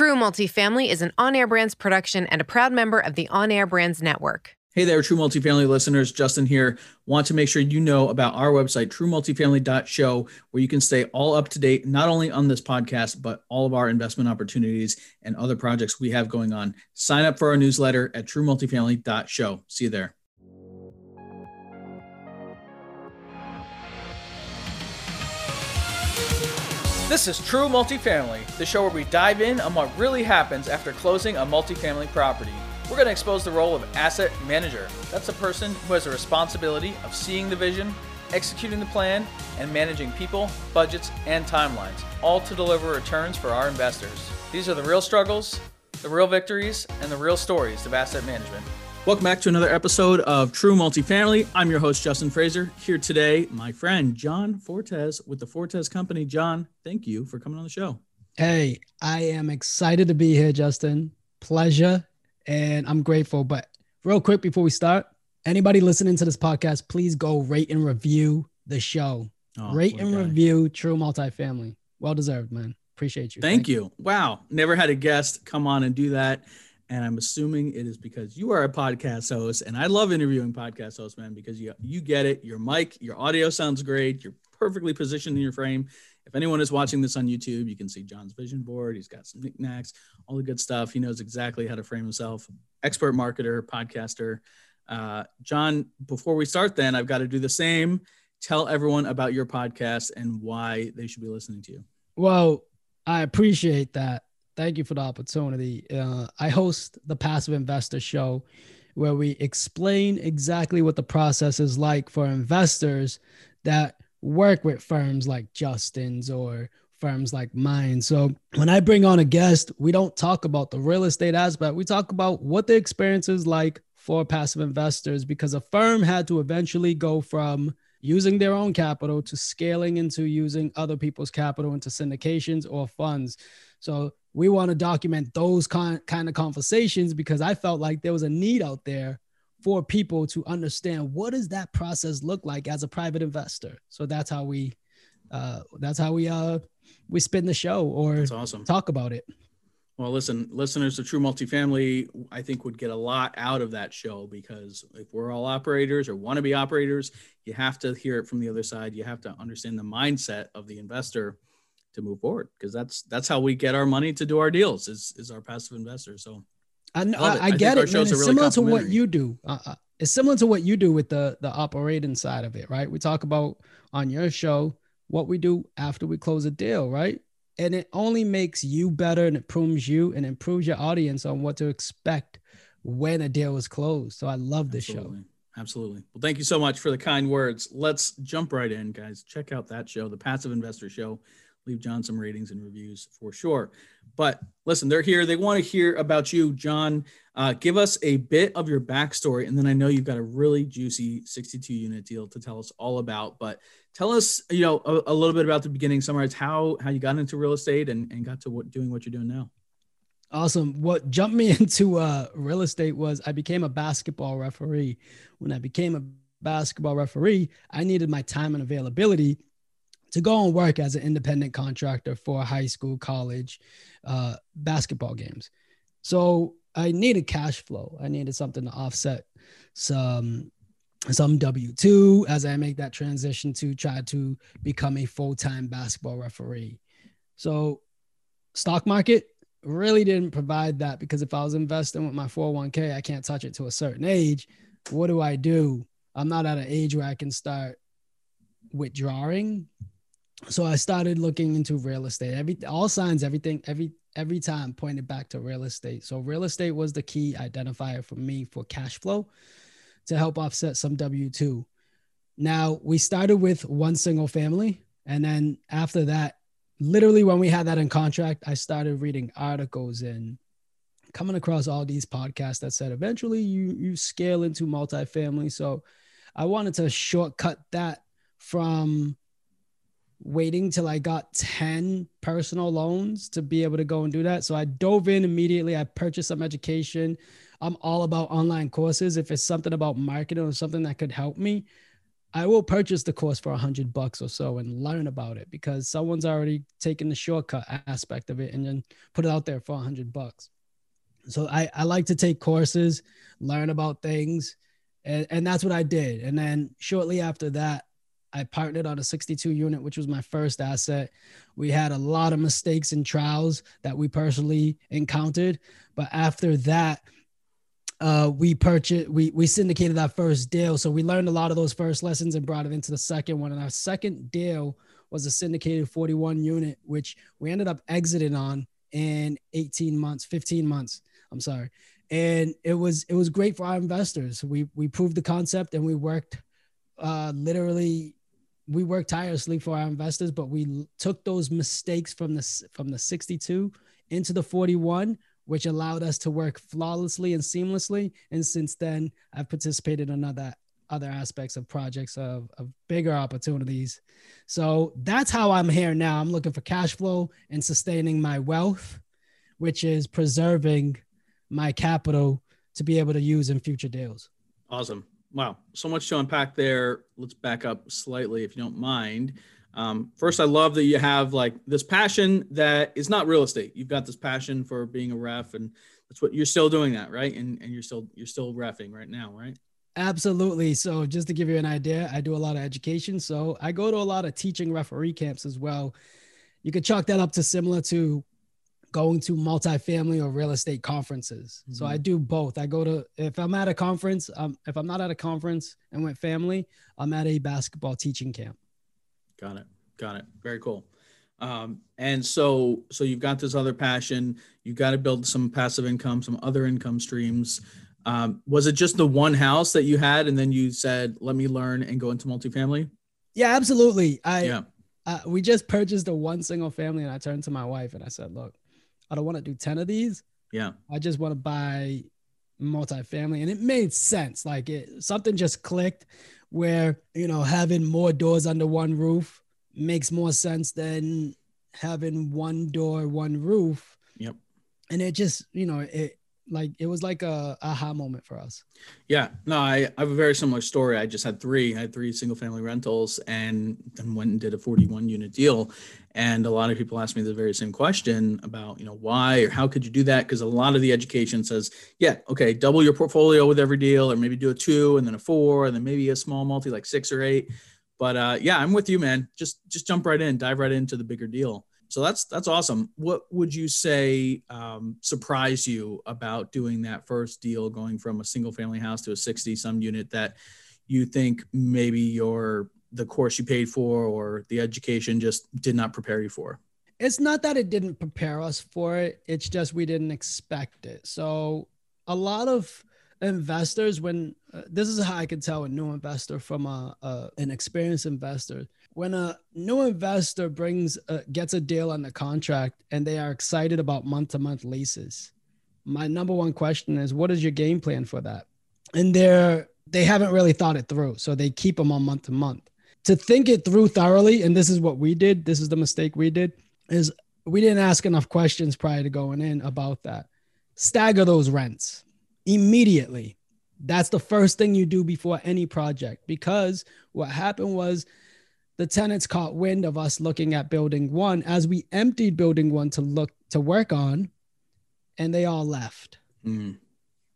True Multifamily is an on air brands production and a proud member of the On Air Brands Network. Hey there, True Multifamily listeners. Justin here. Want to make sure you know about our website, truemultifamily.show, where you can stay all up to date, not only on this podcast, but all of our investment opportunities and other projects we have going on. Sign up for our newsletter at truemultifamily.show. See you there. This is True Multifamily, the show where we dive in on what really happens after closing a multifamily property. We're going to expose the role of asset manager. That's a person who has a responsibility of seeing the vision, executing the plan, and managing people, budgets, and timelines, all to deliver returns for our investors. These are the real struggles, the real victories, and the real stories of asset management. Welcome back to another episode of True Multifamily. I'm your host, Justin Fraser. Here today, my friend John Fortes with the Fortes Company. John, thank you for coming on the show. Hey, I am excited to be here, Justin. Pleasure. And I'm grateful. But real quick before we start, anybody listening to this podcast, please go rate and review the show. Oh, rate and guy. review True Multifamily. Well deserved, man. Appreciate you. Thank, Thank you. you. Wow. Never had a guest come on and do that and I'm assuming it is because you are a podcast host, and I love interviewing podcast hosts, man, because you you get it. Your mic, your audio sounds great. You're perfectly positioned in your frame. If anyone is watching this on YouTube, you can see John's vision board. He's got some knickknacks, all the good stuff. He knows exactly how to frame himself. Expert marketer, podcaster. Uh, John, before we start, then I've got to do the same. Tell everyone about your podcast and why they should be listening to you. Well, I appreciate that. Thank you for the opportunity. Uh, I host the Passive Investor Show, where we explain exactly what the process is like for investors that work with firms like Justin's or firms like mine. So when I bring on a guest, we don't talk about the real estate aspect. We talk about what the experience is like for passive investors because a firm had to eventually go from using their own capital to scaling into using other people's capital into syndications or funds. So we want to document those kind kind of conversations because I felt like there was a need out there for people to understand what does that process look like as a private investor. So that's how we uh, that's how we uh we spin the show or that's awesome. talk about it. Well, listen, listeners to True Multifamily, I think would get a lot out of that show because if we're all operators or want to be operators, you have to hear it from the other side. You have to understand the mindset of the investor to move forward because that's that's how we get our money to do our deals is is our passive investors. So I know I, I, get it. It's really similar to what you do. Uh, uh, it's similar to what you do with the the operating side of it, right? We talk about on your show what we do after we close a deal, right? And it only makes you better and it improves you and improves your audience on what to expect when a deal is closed. So I love this Absolutely. show. Absolutely. Well, thank you so much for the kind words. Let's jump right in, guys. Check out that show, the Passive Investor Show leave John some ratings and reviews for sure. But listen, they're here. They want to hear about you, John. Uh, give us a bit of your backstory, and then I know you've got a really juicy 62 unit deal to tell us all about. But tell us, you know, a, a little bit about the beginning. Summarize how how you got into real estate and, and got to what doing what you're doing now. Awesome. What jumped me into uh, real estate was I became a basketball referee. When I became a basketball referee, I needed my time and availability to go and work as an independent contractor for high school, college uh, basketball games. So I needed cash flow. I needed something to offset some some W two as I make that transition to try to become a full time basketball referee. So stock market really didn't provide that because if I was investing with my 401k, I can't touch it to a certain age. What do I do? I'm not at an age where I can start withdrawing so I started looking into real estate. Every all signs, everything, every every time pointed back to real estate. So real estate was the key identifier for me for cash flow to help offset some W two. Now we started with one single family, and then after that, literally when we had that in contract, I started reading articles and coming across all these podcasts that said eventually you you scale into multifamily. So I wanted to shortcut that from waiting till I got 10 personal loans to be able to go and do that. So I dove in immediately. I purchased some education. I'm all about online courses. If it's something about marketing or something that could help me, I will purchase the course for a hundred bucks or so and learn about it because someone's already taken the shortcut aspect of it and then put it out there for a hundred bucks. So I, I like to take courses, learn about things, and, and that's what I did. And then shortly after that, I partnered on a 62 unit, which was my first asset. We had a lot of mistakes and trials that we personally encountered. But after that, uh, we purchased, we, we syndicated our first deal. So we learned a lot of those first lessons and brought it into the second one. And our second deal was a syndicated 41 unit, which we ended up exiting on in 18 months, 15 months. I'm sorry. And it was it was great for our investors. We we proved the concept and we worked uh, literally we worked tirelessly for our investors, but we took those mistakes from the from the 62 into the 41, which allowed us to work flawlessly and seamlessly. And since then, I've participated in other other aspects of projects of, of bigger opportunities. So that's how I'm here now. I'm looking for cash flow and sustaining my wealth, which is preserving my capital to be able to use in future deals. Awesome. Wow. So much to unpack there. Let's back up slightly if you don't mind. Um, first, I love that you have like this passion that is not real estate. You've got this passion for being a ref, and that's what you're still doing that, right? And and you're still you're still refing right now, right? Absolutely. So just to give you an idea, I do a lot of education. So I go to a lot of teaching referee camps as well. You could chalk that up to similar to going to multifamily or real estate conferences. Mm-hmm. So I do both. I go to if I'm at a conference, um, if I'm not at a conference and with family, I'm at a basketball teaching camp. Got it. Got it. Very cool. Um, and so so you've got this other passion. You've got to build some passive income, some other income streams. Um, was it just the one house that you had, and then you said, "Let me learn and go into multifamily"? Yeah, absolutely. I yeah. Uh, we just purchased a one single family, and I turned to my wife and I said, "Look, I don't want to do 10 of these. Yeah. I just want to buy multifamily. And it made sense. Like it something just clicked where, you know, having more doors under one roof makes more sense than having one door, one roof. Yep. And it just, you know, it like it was like a aha moment for us. Yeah, no, I, I have a very similar story. I just had three. I had three single family rentals, and then went and did a 41 unit deal. And a lot of people ask me the very same question about, you know, why or how could you do that? Because a lot of the education says, yeah, okay, double your portfolio with every deal, or maybe do a two and then a four, and then maybe a small multi like six or eight. But uh, yeah, I'm with you, man. Just just jump right in, dive right into the bigger deal. So that's that's awesome. What would you say um, surprised you about doing that first deal, going from a single family house to a 60 some unit that you think maybe your the course you paid for or the education just did not prepare you for? It's not that it didn't prepare us for it. It's just we didn't expect it. So a lot of investors, when uh, this is how I can tell a new investor from a, a an experienced investor when a new investor brings a, gets a deal on the contract and they are excited about month to month leases my number one question is what is your game plan for that? And they're they haven't really thought it through so they keep them on month to month to think it through thoroughly and this is what we did this is the mistake we did is we didn't ask enough questions prior to going in about that. Stagger those rents immediately. That's the first thing you do before any project because what happened was the tenants caught wind of us looking at building one as we emptied building one to look to work on, and they all left. Mm.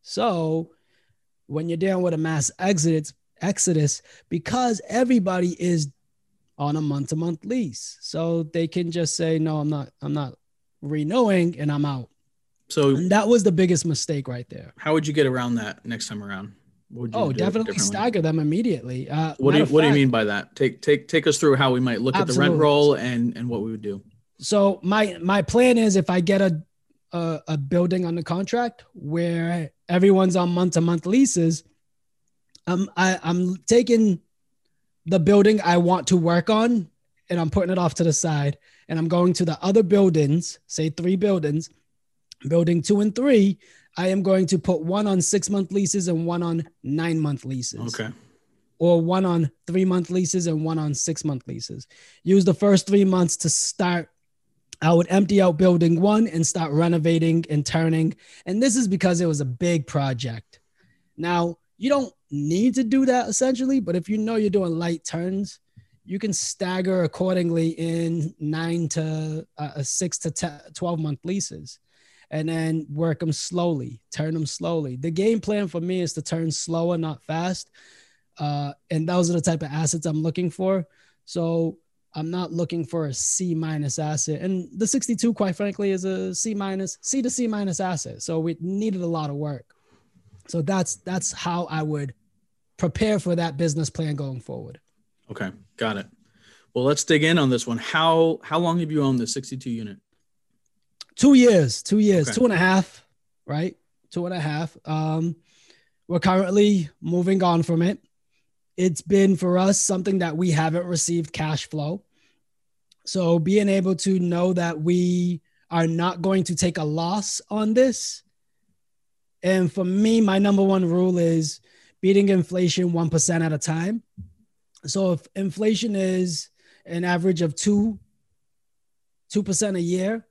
So when you're dealing with a mass exodus, exodus, because everybody is on a month to month lease, so they can just say, "No, I'm not. I'm not renewing, and I'm out." So and that was the biggest mistake right there. How would you get around that next time around? Oh, definitely stagger them immediately. Uh, what do you, What fact, do you mean by that? Take take take us through how we might look absolutely. at the rent roll and and what we would do. So my my plan is if I get a a, a building on the contract where everyone's on month to month leases, um, I, I'm taking the building I want to work on and I'm putting it off to the side and I'm going to the other buildings, say three buildings, building two and three, I am going to put one on six month leases and one on nine month leases. Okay. Or one on three month leases and one on six month leases. Use the first three months to start. I would empty out building one and start renovating and turning. And this is because it was a big project. Now, you don't need to do that essentially, but if you know you're doing light turns, you can stagger accordingly in nine to uh, six to 10, 12 month leases and then work them slowly, turn them slowly. The game plan for me is to turn slower, not fast. Uh, and those are the type of assets I'm looking for. So I'm not looking for a C minus asset. And the 62, quite frankly, is a C minus, C to C minus asset. So we needed a lot of work. So that's that's how I would prepare for that business plan going forward. Okay, got it. Well, let's dig in on this one. How how long have you owned the 62 unit? Two years, two years, okay. two and a half, right? Two and a half. Um, we're currently moving on from it. It's been for us something that we haven't received cash flow. So being able to know that we are not going to take a loss on this. And for me, my number one rule is beating inflation 1% at a time. So if inflation is an average of two, 2% a year,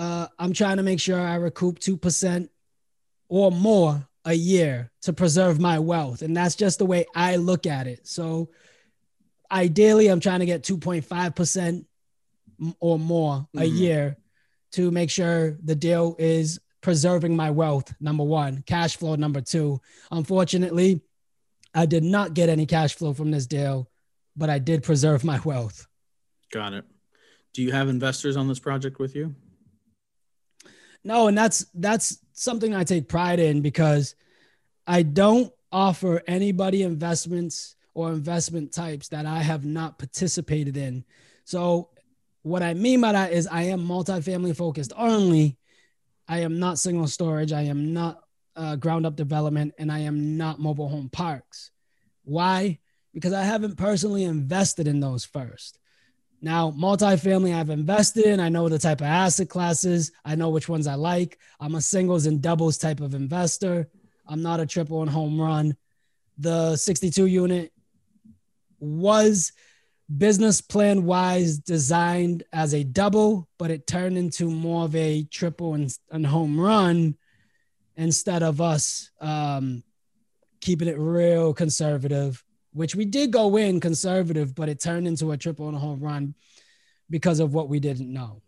uh, I'm trying to make sure I recoup 2% or more a year to preserve my wealth. And that's just the way I look at it. So ideally, I'm trying to get 2.5% or more a mm-hmm. year to make sure the deal is preserving my wealth, number one, cash flow, number two. Unfortunately, I did not get any cash flow from this deal, but I did preserve my wealth. Got it. Do you have investors on this project with you? No, and that's that's something I take pride in because I don't offer anybody investments or investment types that I have not participated in. So what I mean by that is I am multifamily focused only. I am not single storage. I am not uh, ground up development, and I am not mobile home parks. Why? Because I haven't personally invested in those first. Now, multifamily, I've invested in. I know the type of asset classes. I know which ones I like. I'm a singles and doubles type of investor. I'm not a triple and home run. The 62 unit was business plan wise designed as a double, but it turned into more of a triple and, and home run instead of us um, keeping it real conservative, which we did go in conservative, but it turned into a triple and a home run because of what we didn't know.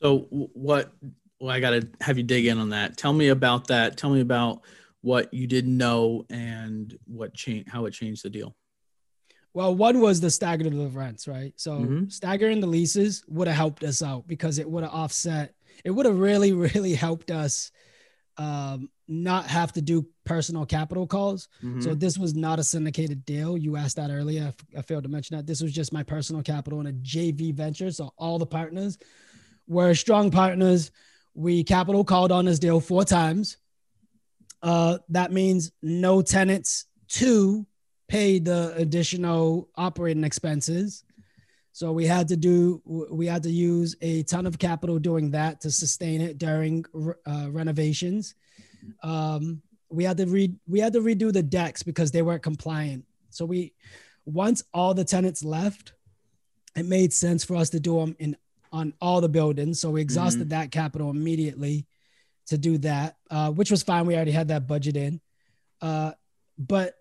So what? Well, I got to have you dig in on that. Tell me about that. Tell me about what you didn't know and what changed, how it changed the deal. Well, one was the staggered of the rents, right? So mm-hmm. staggering the leases would have helped us out because it would have offset. It would have really, really helped us um, not have to do personal capital calls. Mm-hmm. So this was not a syndicated deal. You asked that earlier. I, f- I failed to mention that. This was just my personal capital in a JV venture. So all the partners were strong partners. We capital called on this deal four times. Uh, that means no tenants to pay the additional operating expenses. So we had to do, we had to use a ton of capital doing that to sustain it during uh, renovations. Um, we had to read, we had to redo the decks because they weren't compliant. So we, once all the tenants left, it made sense for us to do them in on all the buildings. So we exhausted mm-hmm. that capital immediately to do that, uh, which was fine. We already had that budget in. Uh, but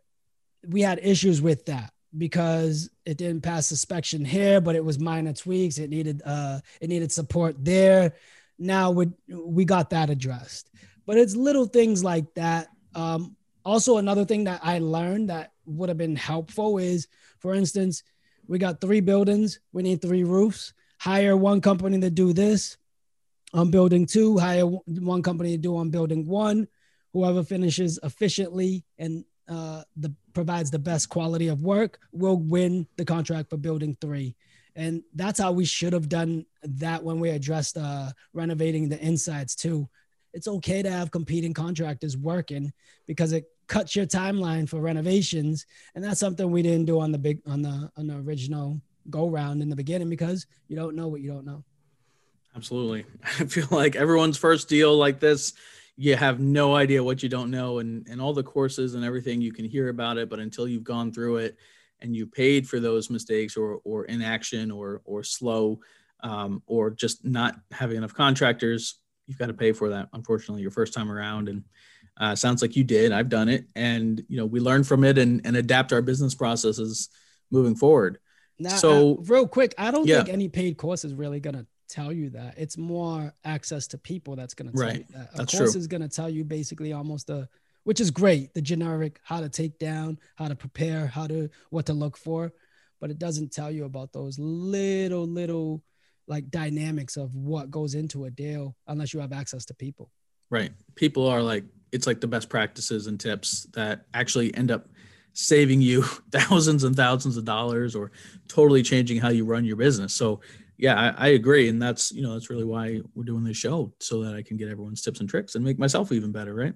we had issues with that because it didn't pass inspection here, but it was minor tweaks. It needed uh it needed support there. Now we we got that addressed. But it's little things like that. Um, also another thing that I learned that would have been helpful is, for instance, we got three buildings. We need three roofs. Hire one company to do this on building two. Hire one company to do on building one. Whoever finishes efficiently and uh, the provides the best quality of work will win the contract for building three. And that's how we should have done that when we addressed uh, renovating the insides too. It's okay to have competing contractors working because it cuts your timeline for renovations, and that's something we didn't do on the big on the on the original go round in the beginning because you don't know what you don't know. Absolutely, I feel like everyone's first deal like this you have no idea what you don't know and and all the courses and everything you can hear about it. But until you've gone through it and you paid for those mistakes or or inaction or or slow um, or just not having enough contractors you've got to pay for that unfortunately your first time around and Uh, sounds like you did. I've done it, and you know we learn from it and, and adapt our business processes moving forward. Now, So- uh, real quick, I don't Yeah. think any paid course is really gonna tell you that. It's more access to people that's gonna tell Right. you that. A That's course true. is gonna tell you basically almost a, which is great, the generic how to take down, how to prepare, how to what to look for, but it doesn't tell you about those little little like dynamics of what goes into a deal unless you have access to people. Right. People are like, it's like the best practices and tips that actually end up saving you thousands and thousands of dollars or totally changing how you run your business. So, yeah, I, I agree. And that's, you know, that's really why we're doing this show so that I can get everyone's tips and tricks and make myself even better. Right.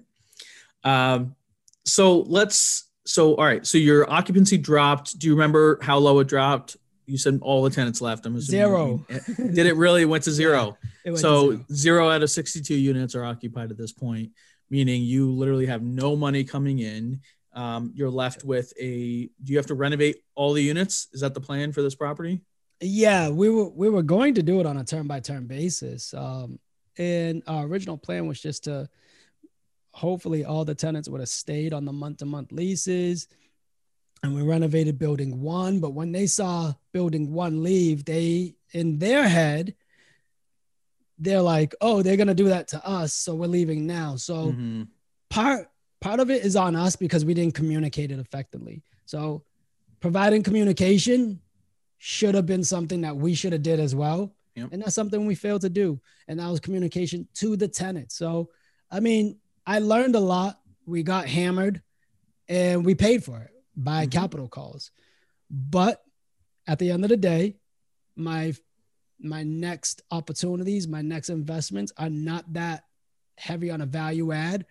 Um, so let's, so, all right. So your occupancy dropped. Do you remember how low it dropped? You said all the tenants left. I'm assuming. Zero. Did it really went to zero? It went to So zero. zero out of 62 units are occupied at this point, meaning you literally have no money coming in. Um, you're left with a. Do you have to renovate all the units? Is that the plan for this property? Yeah, we were we were going to do it on a turn by turn basis. Um, and our original plan was just to hopefully all the tenants would have stayed on the month to month leases. And we renovated building one, but when they saw building one leave, they in their head, they're like, oh, they're gonna do that to us, so we're leaving now. So Mhm. part part of it is on us because we didn't communicate it effectively. So providing communication should have been something that we should have did as well. Yep. And that's something we failed to do. And that was communication to the tenant. So I mean, I learned a lot. We got hammered and we paid for it by Mhm. capital calls. But at the end of the day, my my next opportunities, my next investments are not that heavy on a value add.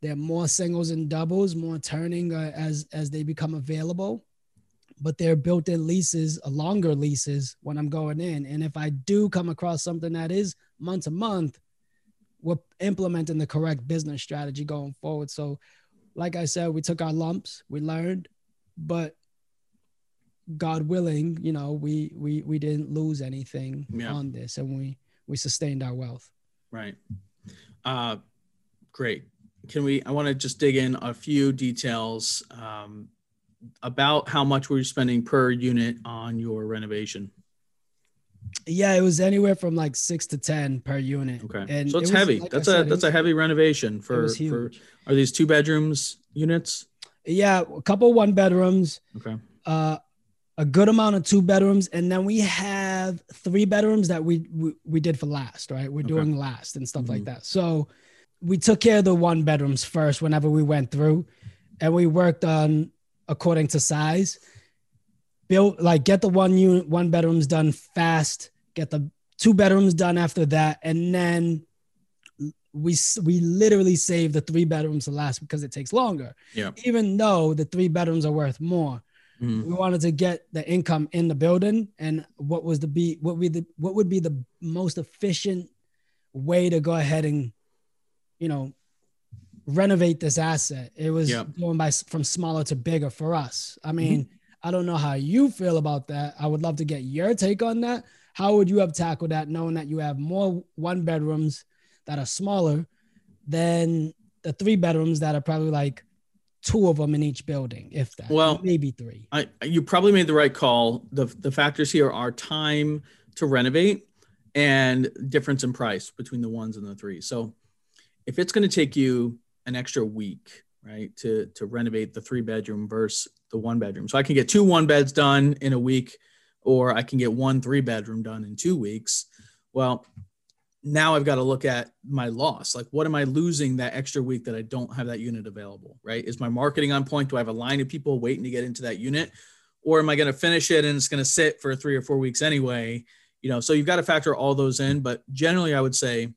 They're more singles and doubles, more turning uh, as as they become available. But they're built-in leases, uh, longer leases when I'm going in. And if I do come across something that is month to month, we're implementing the correct business strategy going forward. So, like I said, we took our lumps, we learned, but God willing, you know, we we we didn't lose anything Yeah. on this, and we we sustained our wealth. Right. Uh, great. Can we? I want to just dig in a few details um, about how much we're spending per unit on your renovation. Yeah, it was anywhere from like six to ten per unit. Okay. and so it's heavy. like that's said, a that's was- a heavy renovation for for. Are these two bedrooms units? Yeah, a couple one bedrooms, Okay. uh, a good amount of two bedrooms, and then we have three bedrooms that we we, we did for last. Right, we're Okay. doing last and stuff Mhm. like that. So we took care of the one bedrooms first whenever we went through, and we worked on according to size. Built like get the one unit, one bedrooms done fast. Get the two bedrooms done after that, and then we we literally save the three bedrooms to last because it takes longer. Yeah. Even though the three bedrooms are worth more, Mhm. we wanted to get the income in the building and what was the be what would be the what would be the most efficient way to go ahead and you know renovate this asset. It was Yeah. going by from smaller to bigger for us. I mean, I don't know how you feel about that. I would love to get your take on that. How would you have tackled that knowing that you have more one bedrooms that are smaller than the three bedrooms that are probably like two of them in each building, if that. Well, maybe three. I, you probably made the right call. The, the factors here are time to renovate and difference in price between the ones and the three. So if it's going to take you an extra week, right, to, to renovate the three bedroom versus the one bedroom. So I can get two one beds done in a week, or I can get one three bedroom done in two weeks. Well, now I've got to look at my loss. Like, what am I losing that extra week that I don't have that unit available? Right? Is my marketing on point? Do I have a line of people waiting to get into that unit? Or am I going to finish it and it's going to sit for three or four weeks anyway? You know, so you've got to factor all those in. But generally, I would say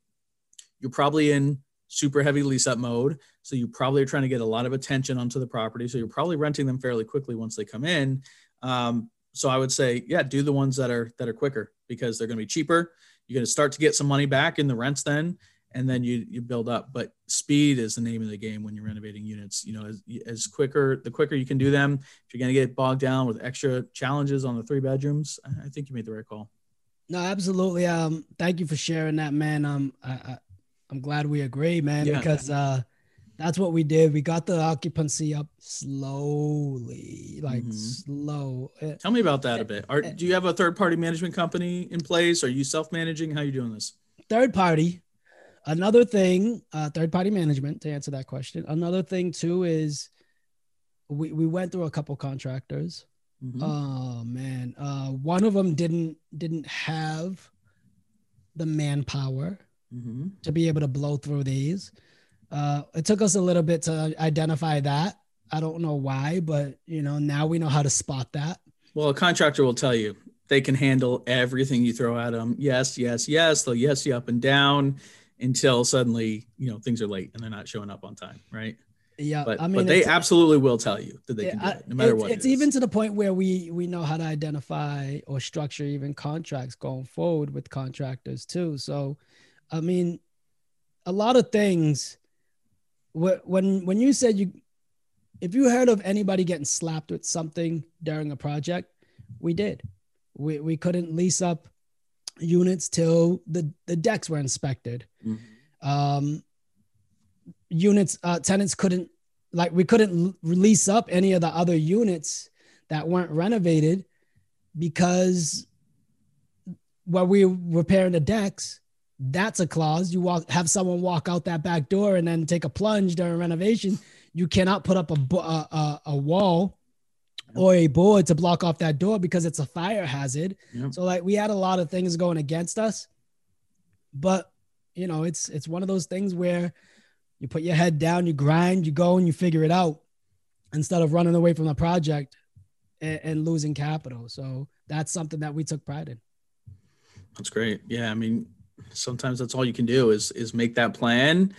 you're probably in super heavy lease up mode. So you probably are trying to get a lot of attention onto the property. So you're probably renting them fairly quickly once they come in. Um, so I would say, yeah, do the ones that are that are quicker because they're going to be cheaper. You're going to start to get some money back in the rents then, and then you you build up. But speed is the name of the game when you're renovating units. You know, as, as quicker the quicker you can do them. If you're going to get bogged down with extra challenges on the three bedrooms, I think you made the right call. No, absolutely. Um, thank you for sharing that, man. Um, I, I I'm glad we agree, man, Yeah. because uh, That's what we did. We got the occupancy up slowly, like Mhm. slow. Uh, Tell me about that a bit. Are, do you have a third party management company in place? Are you self managing? How are you doing this? third party another thing uh, third party management to answer that question another thing too is we, we went through a couple contractors Mhm. oh man uh, one of them didn't didn't have the manpower Mhm. to be able to blow through these uh, it took us a little bit to identify that i don't know why but you know now we know how to spot that Well, a contractor will tell you they can handle everything you throw at them. Yes, yes, yes. They'll yes you up and down until suddenly you know things are late and they're not showing up on time, right? yeah But i mean but they absolutely will tell you that they Yeah, can do it, no matter it's, what. It's is. even to the point where we we know how to identify or structure even contracts going forward with contractors too. So, I mean, a lot of things. Wh- When when you said you, if you heard of anybody getting slapped with something during a project, we did. We we couldn't lease up units till the the decks were inspected Mhm. um, units uh, tenants couldn't like we couldn't release up any of the other units that weren't renovated because while we were repairing the decks that's a clause. You walk have someone walk out that back door and then take a plunge during renovation. You cannot put up a a, a, wall or a board to block off that door because it's a fire hazard. Yep. so like we had a lot of things going against us but you know it's it's one of those things where you put your head down you grind you go and you figure it out instead of running away from the project and, and losing capital. So that's something that we took pride in. That's great. Yeah, I mean, sometimes that's all you can do is is make that plan.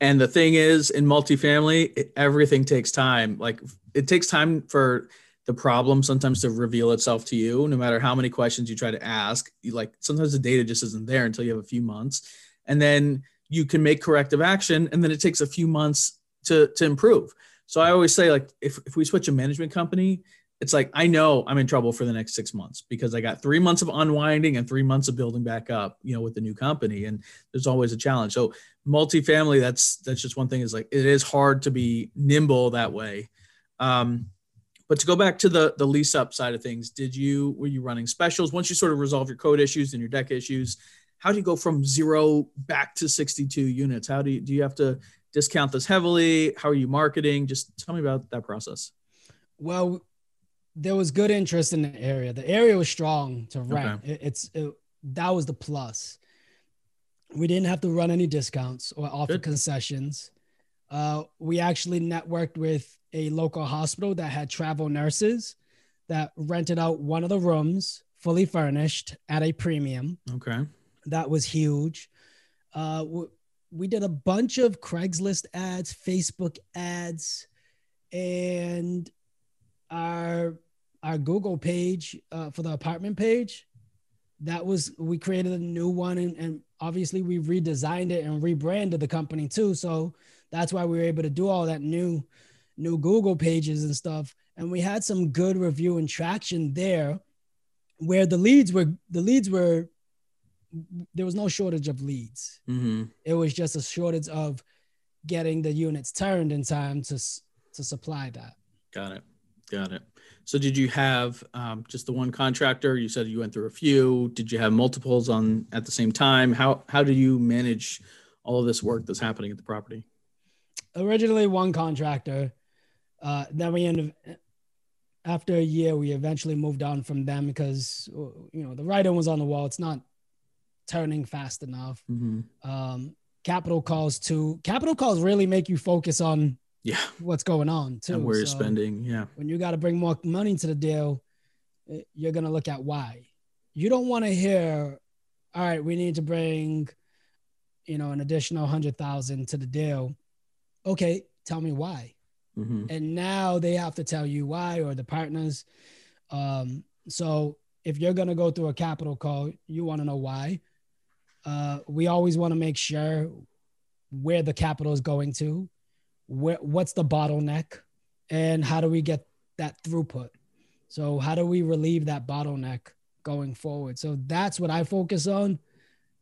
And the thing is, in multifamily, it, everything takes time. Like it takes time for the problem sometimes to reveal itself to you. No matter how many questions you try to ask, you like sometimes the data just isn't there until you have a few months, and then you can make corrective action, and then it takes a few months to to improve. So I always say, like, if if we switch a management company, it's like I know I'm in trouble for the next six months because I got three months of unwinding and three months of building back up, you know, with the new company. And there's always a challenge. So multifamily, that's that's just one thing is like it is hard to be nimble that way. Um, but to go back to the the lease up side of things, did you were you running specials once you sort of resolve your code issues and your deck issues? How do you go from zero back to 62 units? How do you do you have to discount this heavily? How are you marketing? Just tell me about that process. well there was good interest in the area the area was strong to rent it, it's it, that was the plus we didn't have to run any discounts or offer Good. concessions uh, we actually networked with a local hospital that had travel nurses that rented out one of the rooms fully furnished at a premium Okay. that was huge. Uh, we did a bunch of Craigslist ads, Facebook ads, and our our Google page uh, for the apartment page. That was we created a new one, and, and obviously we redesigned it and rebranded the company too. So that's why we were able to do all that new new Google pages and stuff. And we had some good review and traction there, where the leads were the leads were there was no shortage of leads. Mm-hmm. It was just a shortage of getting the units turned in time to to supply that. Got it. Got it. So did you have um, just the one contractor? You said you went through a few. Did you have multiples on at the same time? How how do you manage all of this work that's happening at the property? Originally, one contractor. Uh, then we ended. After a year, we eventually moved on from them because you know the writing was on the wall. It's not turning fast enough. Mm-hmm. Um, capital calls too. Capital calls really make you focus on Yeah, what's going on too. and where you're So- spending. Yeah, when you got to bring more money to the deal, eh, you're going to look at why. You don't want to hear, all right, we need to bring, you know, an additional 100,000 to the deal. Okay, tell me why. mm-hmm. And now they have to tell you why or the partners. Um, so if you're going to go through a capital call, you want to know why. Uh, we always want to make sure where the capital is going to, where, what's the bottleneck, and how do we get that throughput. So how do we relieve that bottleneck going forward? So that's what I focus on.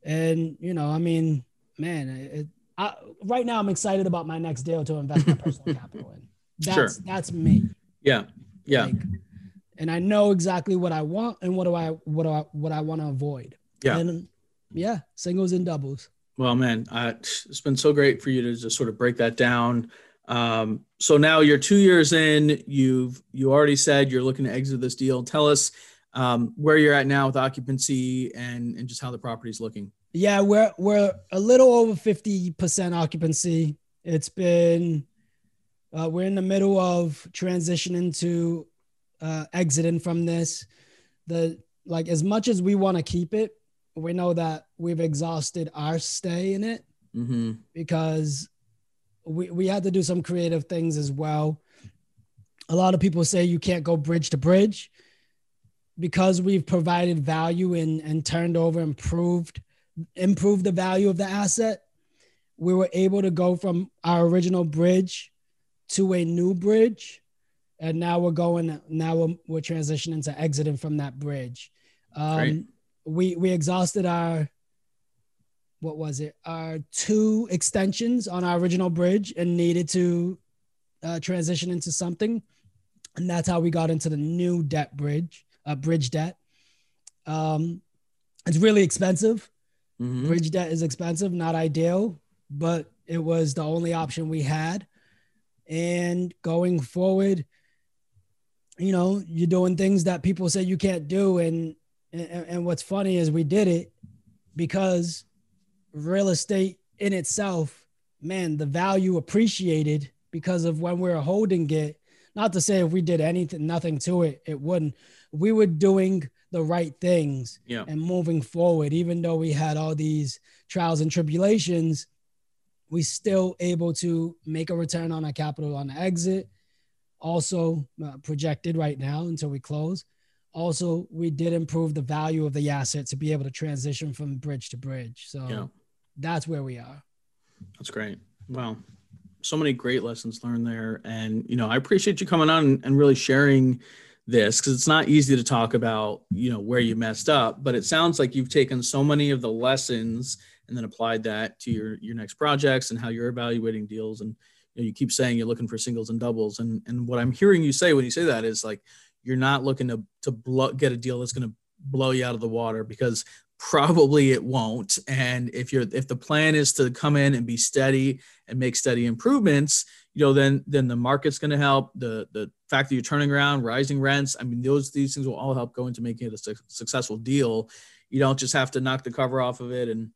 And you know, I mean, man, it, I, right now I'm excited about my next deal to invest my personal capital in. That's Sure. that's me. Yeah. Yeah. Like, and I know exactly what I want and what do I what do I what I want to avoid. Yeah. And yeah, singles and doubles. Well, man, it's been so great for you to just sort of break that down. Um, so now you're two years in. You've you already said you're looking to exit this deal. Tell us um, where you're at now with occupancy and and just how the property's looking. Yeah, we're we're a little over 50% occupancy. It's been uh, we're in the middle of transitioning to uh, exiting from this. The like as much as we want to keep it, we know that we've exhausted our stay in it Mm-hmm. because we, we had to do some creative things as well. A lot of people say you can't go bridge to bridge because we've provided value and, and turned over, improved, improved the value of the asset. We were able to go from our original bridge to a new bridge. And now we're going, now we're, we're transitioning to exiting from that bridge. Um, we, we exhausted our, what was it? Our two extensions on our original bridge and needed to uh, transition into something. And that's how we got into the new debt bridge, uh, bridge debt. Um, it's really expensive. Mhm. Bridge debt is expensive, not ideal, but it was the only option we had. And going forward, you know, you're doing things that people say you can't do. And, and, and what's funny is we did it because real estate in itself, man, the value appreciated because of when we were holding it. Not to say if we did anything, nothing to it, it wouldn't. We were doing the right things Yeah. and moving forward, even though we had all these trials and tribulations, we still able to make a return on our capital on the exit. Also uh, projected right now until we close. Also, we did improve the value of the asset to be able to transition from bridge to bridge. So Yeah. that's where we are. That's great. Wow. So many great lessons learned there. And, you know, I appreciate you coming on and really sharing this because it's not easy to talk about, you know, where you messed up, but it sounds like you've taken so many of the lessons and then applied that to your, your next projects and how you're evaluating deals. And, you know, you keep saying you're looking for singles and doubles. And, and what I'm hearing you say when you say that is like, you're not looking to, to blow, get a deal that's going to blow you out of the water because probably it won't. And if you're if the plan is to come in and be steady and make steady improvements you know then then the market's going to help. The the fact that you're turning around rising rents i mean those these things will all help go into making it a su- successful deal. You don't just have to knock the cover off of it and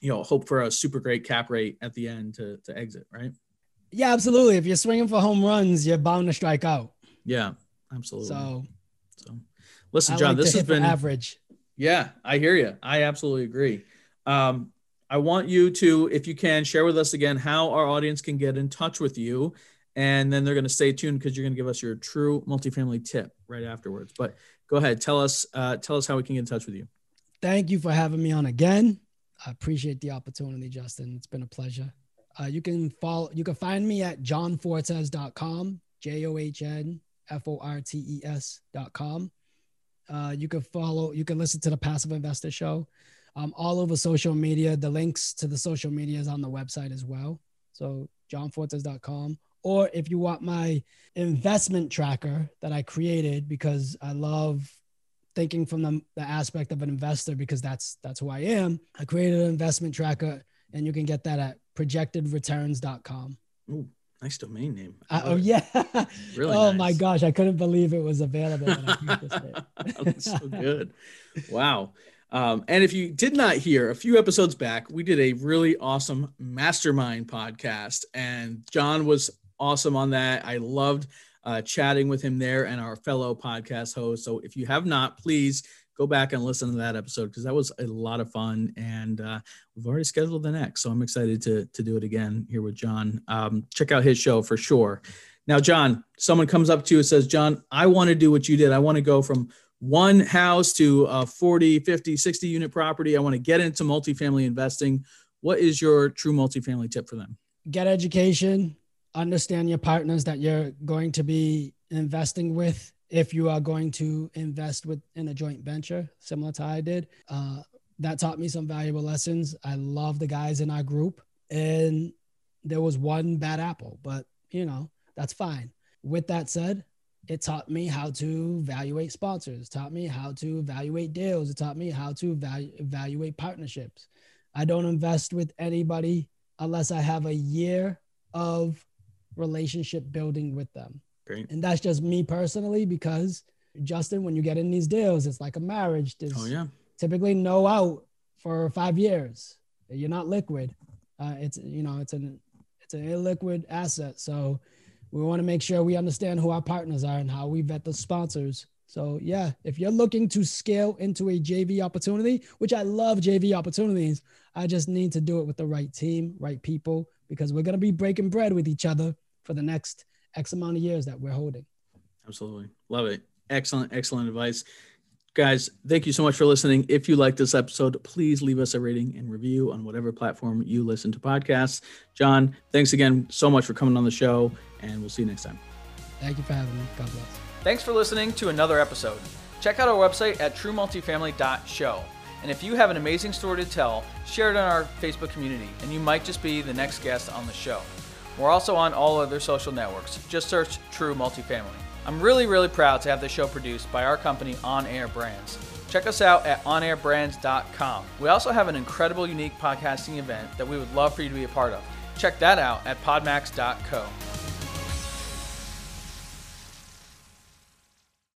you know hope for a super great cap rate at the end to to exit right? Yeah, absolutely. If you're swinging for home runs, you're bound to strike out. yeah absolutely so, So listen I john like this has been average. Yeah, I hear you. I absolutely agree. Um, I want you to, if you can, share with us again how our audience can get in touch with you. And then they're going to stay tuned because you're going to give us your true multifamily tip right afterwards. But go ahead, tell us, uh, tell us how we can get in touch with you. Thank you for having me on again. I appreciate the opportunity, Justin. It's been a pleasure. Uh, you can follow, you can find me at johnfortes.com, J O H N F O R T E S.com. Uh, you can follow, you can listen to the Passive Investor Show um, all over social media. The links to the social media is on the website as well. So, johnfortes.com. Or if you want my investment tracker that I created because I love thinking from the, the aspect of an investor because that's that's who I am. I created an investment tracker and you can get that at projectedreturns.com. Ooh, nice domain name. Uh, oh yeah. Really oh nice. my gosh, I couldn't believe it was available when I it. That's so good. Wow. Um, and if you did not hear a few episodes back, we did a really awesome mastermind podcast, and John was awesome on that. I loved uh, chatting with him there and our fellow podcast host. So if you have not, please go back and listen to that episode because that was a lot of fun. And uh, we've already scheduled the next, so I'm excited to to do it again here with John. Um, check out his show for sure. Now, John, someone comes up to you and says, John, I want to do what you did. I want to go from one house to a 40, 50, 60 unit property. I want to get into multifamily investing. What is your true multifamily tip for them? Get education, understand your partners that you're going to be investing with if you are going to invest with in a joint venture, similar to I did. Uh, that taught me some valuable lessons. I love the guys in our group. and there was one bad apple, but you know, that's fine. With that said, it taught me how to evaluate sponsors, taught me how to evaluate deals, it taught me how to evalu- evaluate partnerships. I don't invest with anybody unless I have a year of relationship building with them. Great. And that's just me personally because Justin, when you get in these deals, it's like a marriage. There's Oh yeah. typically no out for five years. You're not liquid. Uh, it's you know it's an it's an illiquid asset. So we want to make sure we understand who our partners are and how we vet the sponsors. So yeah, if you're looking to scale into a JV opportunity, which I love JV opportunities, I just need to do it with the right team, right people, because we're gonna be breaking bread with each other for the next X amount of years that we're holding. Absolutely. Love it. Excellent, excellent advice. Guys, thank you so much for listening. If you like this episode, please leave us a rating and review on whatever platform you listen to podcasts. John, thanks again so much for coming on the show, and we'll see you next time. Thank you for having me. God bless. Thanks for listening to another episode. Check out our website at truemultifamily.show. And if you have an amazing story to tell, share it on our Facebook community, and you might just be the next guest on the show. We're also on all other social networks. Just search True Multifamily. I'm really, really proud to have this show produced by our company On Air Brands. Check us out at onairbrands.com. We also have an incredible, unique podcasting event that we would love for you to be a part of. Check that out at podmax.co.